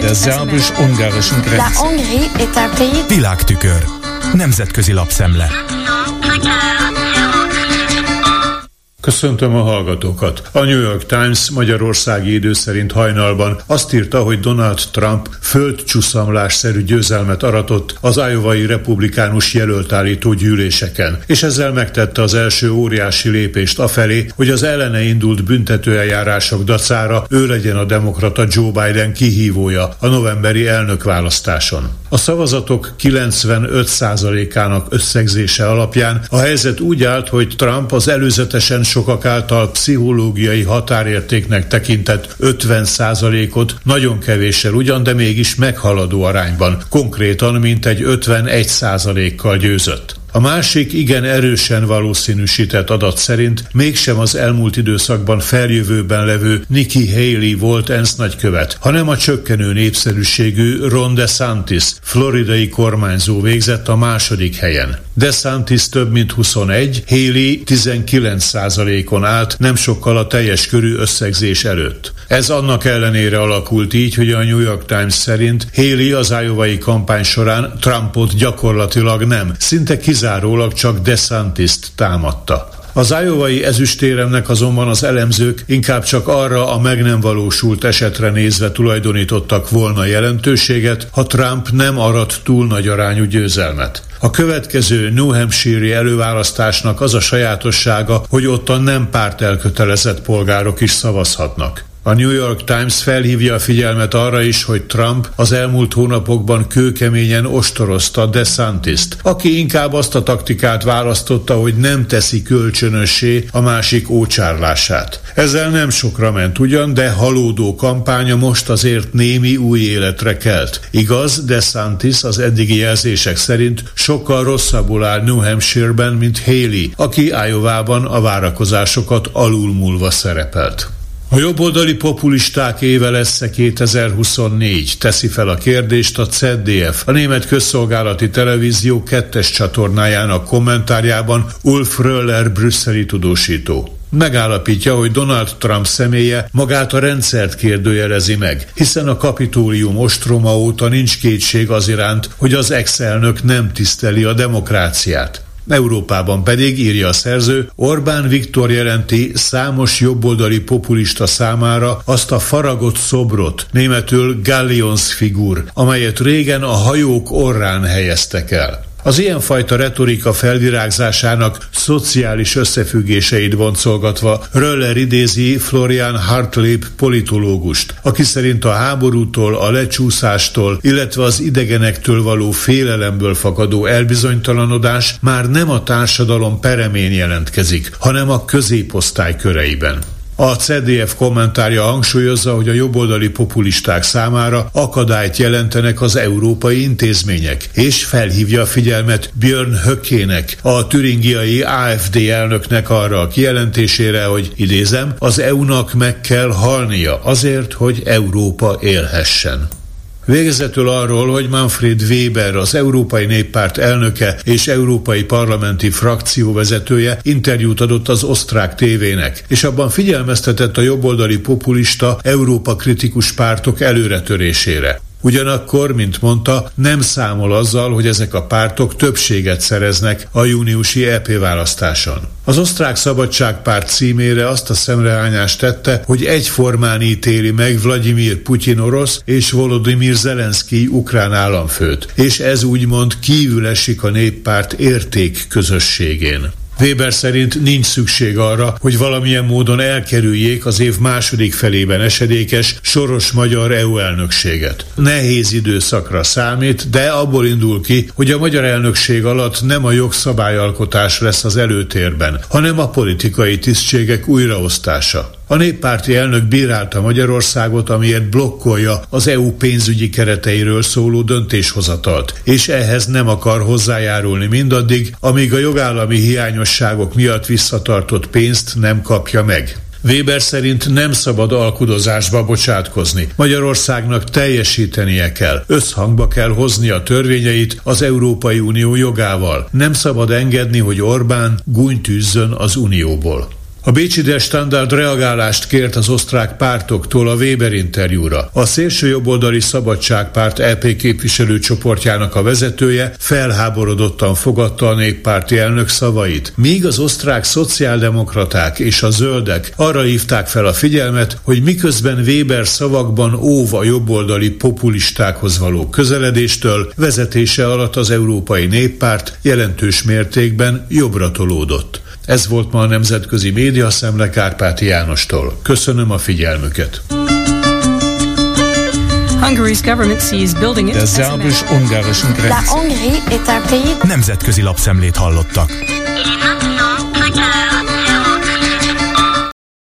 der szerbus-ungarischen La Grenze. Hongrie est un pays Világtükör. Nemzetközi lapszemle. Köszöntöm a hallgatókat. A New York Times magyarországi idő szerint hajnalban azt írta, hogy Donald Trump földcsúszamlásszerű győzelmet aratott az ájovai republikánus jelöltállító gyűléseken, és ezzel megtette az első óriási lépést afelé, hogy az ellene indult büntetőeljárások dacára ő legyen a demokrata Joe Biden kihívója a novemberi elnökválasztáson. A szavazatok 95%-ának összegzése alapján a helyzet úgy állt, hogy Trump az előzetesen sokak által pszichológiai határértéknek tekintett 50%-ot nagyon kevéssel ugyan, de mégis meghaladó arányban, konkrétan mint egy 51%-kal győzött. A másik igen erősen valószínűsített adat szerint mégsem az elmúlt időszakban feljövőben levő Nikki Haley volt ENSZ nagykövet, hanem a csökkenő népszerűségű Ron DeSantis, floridai kormányzó végzett a második helyen. DeSantis több mint 21, Haley 19%-on állt nem sokkal a teljes körű összegzés előtt. Ez annak ellenére alakult így, hogy a New York Times szerint Haley az ájovai kampány során Trumpot gyakorlatilag nem, szinte kizárólag csak DeSantis-t támadta. Az ájovai ezüstéremnek azonban az elemzők inkább csak arra a meg nem valósult esetre nézve tulajdonítottak volna jelentőséget, ha Trump nem arat túl nagy arányú győzelmet. A következő New Hampshire-i előválasztásnak az a sajátossága, hogy ott a nem párt elkötelezett polgárok is szavazhatnak. A New York Times felhívja a figyelmet arra is, hogy Trump az elmúlt hónapokban kőkeményen ostorozta DeSantis-t, aki inkább azt a taktikát választotta, hogy nem teszi kölcsönössé a másik ócsárlását. Ezzel nem sokra ment ugyan, de halódó kampánya most azért némi új életre kelt. Igaz, DeSantis az eddigi jelzések szerint sokkal rosszabbul áll New Hampshire-ben, mint Haley, aki Iowa-ban a várakozásokat alulmúlva szerepelt. A jobboldali populisták éve lesz 2024, teszi fel a kérdést a ZDF, a Német Közszolgálati Televízió kettes csatornájának kommentárjában Ulf Röller brüsszeli tudósító. Megállapítja, hogy Donald Trump személye magát a rendszert kérdőjelezi meg, hiszen a kapitólium ostroma óta nincs kétség az iránt, hogy az ex-elnök nem tiszteli a demokráciát. Európában pedig, írja a szerző, Orbán Viktor jelenti számos jobboldali populista számára azt a faragott szobrot, németül Gallionsfigur, amelyet régen a hajók orrán helyeztek el. Az ilyenfajta retorika felvirágzásának szociális összefüggéseit boncolgatva Röller idézi Florian Hartlib politológust, aki szerint a háborútól, a lecsúszástól, illetve az idegenektől való félelemből fakadó elbizonytalanodás már nem a társadalom peremén jelentkezik, hanem a középosztály köreiben. A CDF kommentárja hangsúlyozza, hogy a jobboldali populisták számára akadályt jelentenek az európai intézmények, és felhívja a figyelmet Björn Höckének, a türingiai AFD elnöknek arra a kijelentésére, hogy idézem, az EU-nak meg kell halnia azért, hogy Európa élhessen. Végezetül arról, hogy Manfred Weber, az Európai Néppárt elnöke és Európai Parlamenti frakcióvezetője interjút adott az osztrák tévének, és abban figyelmeztetett a jobboldali populista Európa kritikus pártok előretörésére. Ugyanakkor, mint mondta, nem számol azzal, hogy ezek a pártok többséget szereznek a júniusi EP választáson. Az osztrák szabadságpárt címére azt a szemrehányást tette, hogy egyformán ítéli meg Vladimir Putyin orosz és Volodymyr Zelenszky ukrán államfőt, és ez úgymond kívül esik a néppárt érték közösségén. Weber szerint nincs szükség arra, hogy valamilyen módon elkerüljék az év második felében esedékes soros magyar EU elnökséget. Nehéz időszakra számít, de abból indul ki, hogy a magyar elnökség alatt nem a jogszabályalkotás lesz az előtérben, hanem a politikai tisztségek újraosztása. A néppárti elnök bírálta Magyarországot, amiért blokkolja az EU pénzügyi kereteiről szóló döntéshozatalt, és ehhez nem akar hozzájárulni mindaddig, amíg a jogállami hiányosságok miatt visszatartott pénzt nem kapja meg. Weber szerint nem szabad alkudozásba bocsátkozni. Magyarországnak teljesítenie kell, összhangba kell hozni a törvényeit az Európai Unió jogával. Nem szabad engedni, hogy Orbán gúnytűzzön az Unióból. A Bécsi Der Standard reagálást kért az osztrák pártoktól a Weber interjúra. A szélső jobboldali Szabadságpárt EP képviselőcsoportjának a vezetője felháborodottan fogadta a néppárti elnök szavait, míg az osztrák szociáldemokraták és a zöldek arra hívták fel a figyelmet, hogy miközben Weber szavakban óv a jobboldali populistákhoz való közeledéstől, vezetése alatt az Európai Néppárt jelentős mértékben jobbra tolódott. Ez volt ma a Nemzetközi Média Szemle Kárpáti Jánostól. Köszönöm a figyelmüket. Hungary's government sees building it Der szerbus-ungarischen Grenze. La Hongrie est un pays... Nemzetközi lapszemlét hallottak.